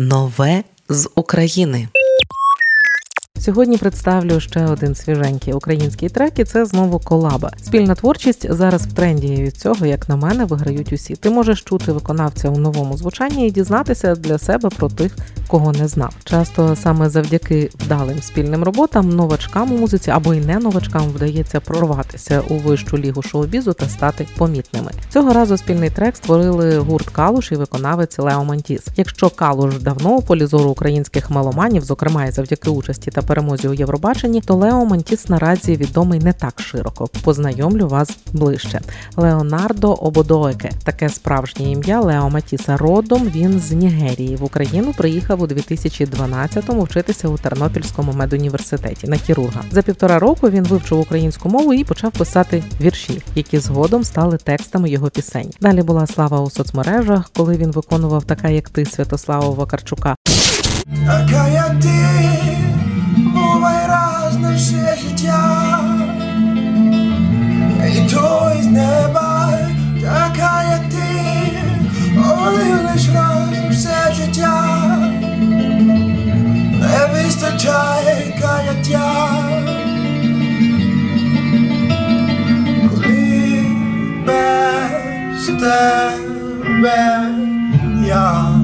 Нове з України. Сьогодні представлю ще один свіженький український трек, і це знову колаба. Спільна творчість зараз в тренді від цього, як на мене, виграють усі. Ти можеш чути виконавця у новому звучанні і дізнатися для себе про тих, кого не знав. Часто саме завдяки вдалим спільним роботам новачкам у музиці або й не новачкам вдається прорватися у вищу лігу шоу-бізу та стати помітними. Цього разу спільний трек створили гурт Калуш і виконавець Лео Мантіс. Якщо Калуш давно у полі зору українських меломанів, зокрема і завдяки участі та перемозі у Євробаченні, то Лео Мантіс наразі відомий не так широко. Познайомлю вас ближче. Леонардо Ободоеке таке справжнє ім'я Лео Матіса. Родом він з Нігерії в Україну приїхав у 2012-му вчитися у Тернопільському медуніверситеті на хірурга. За півтора року він вивчив українську мову і почав писати вірші, які згодом стали текстами його пісень. Далі була слава у соцмережах, коли він виконував така, як ти Святослава Вакарчука. Така як ти, тебе я.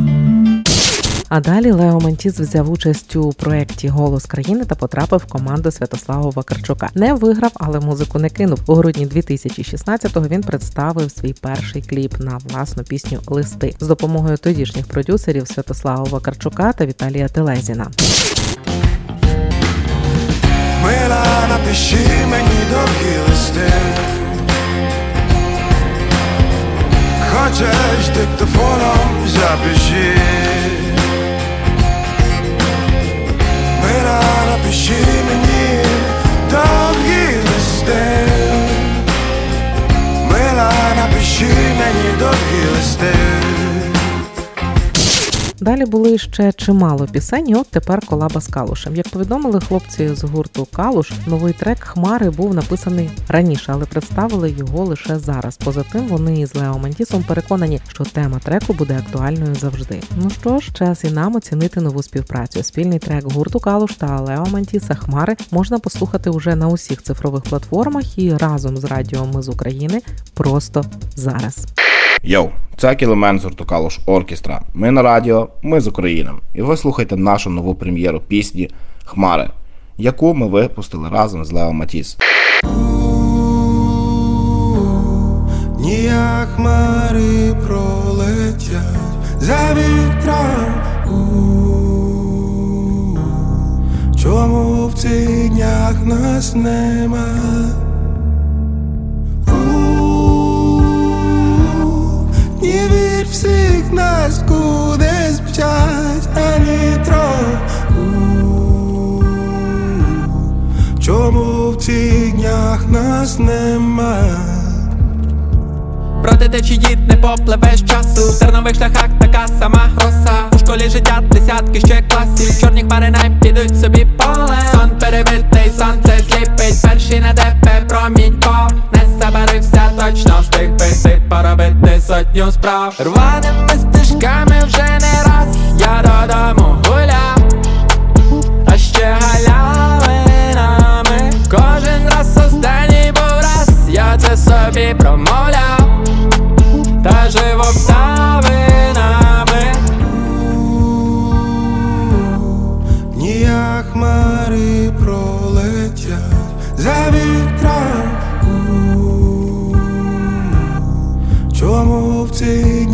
А далі Лео Мантіс взяв участь у проєкті Голос країни та потрапив в команду Святослава Вакарчука. Не виграв, але музику не кинув. У грудні 2016-го він представив свій перший кліп на власну пісню Листи з допомогою тодішніх продюсерів Святослава Вакарчука та Віталія Телезіна. Мила, напиши мені диктофоном запиши Мира, напиши мені довгі листи Мила, напиши мені довгі листи Далі були ще чимало пісень, і от тепер колаба з Калушем. Як повідомили хлопці з гурту Калуш, новий трек Хмари був написаний раніше, але представили його лише зараз. Поза тим вони із Лео Мантісом переконані, що тема треку буде актуальною завжди. Ну що ж, час і нам оцінити нову співпрацю. Спільний трек гурту Калуш та Лео Мантіса Хмари можна послухати уже на усіх цифрових платформах і разом з радіо Ми з України просто зараз. Йоу, це Кілемен з гурту Калуш Оркестра. Ми на радіо, ми з України. І ви слухаєте нашу нову прем'єру пісні Хмари, яку ми випустили разом з Лео Матіс. Ніяк хмари пролетять за вітром. Чому в цих днях нас нема? Нас кудись мчать на. Чому в цих днях нас нема? Проти течії не попливеш часу В тернових шляхах така сама роса У школі життя десятки ще класів Чорні хмари най підуть собі поле Сон перебитий, сонце сліпить Перший на тебе промінько Не точно встиг пити, поробити сотню справ. Рваними стежками вже не раз Я додому гуляв. А ще галявинами. Кожен раз останній був раз. Я це собі промовляв Чому в цих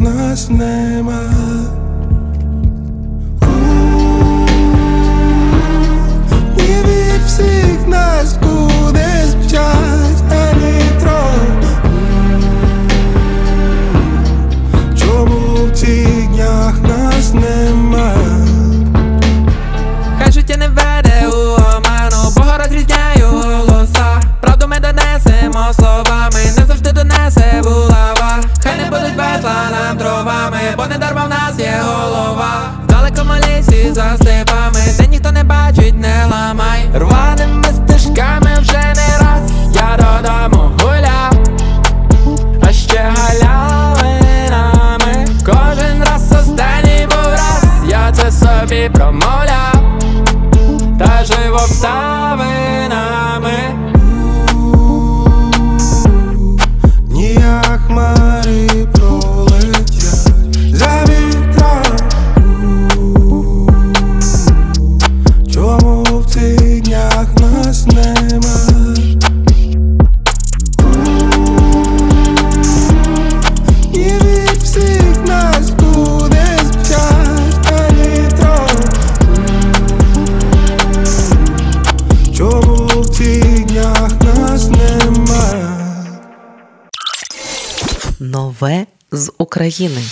нас нема? Нам дровами, бо не дарма в нас є голова. В далекому лісі за степами, де ніхто не бачить, не ламай. Рваними стежками вже не раз я додому гуляв. А ще галявинами Кожен раз останній був раз. Промовляв, та жив обставинами. Нове з України.